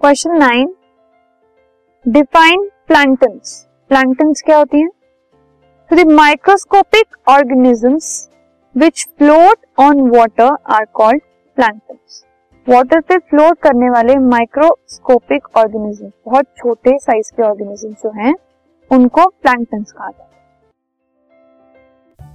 Question nine define planktons planktons क्या होती हैं? So the microscopic organisms which float on water are called planktons. Water पे float करने वाले माइक्रोस्कोपिक ऑर्गेनिज्म बहुत छोटे साइज़ के ऑर्गेनिज्म जो हैं, उनको प्लैंक्टन्स कहा जाता है।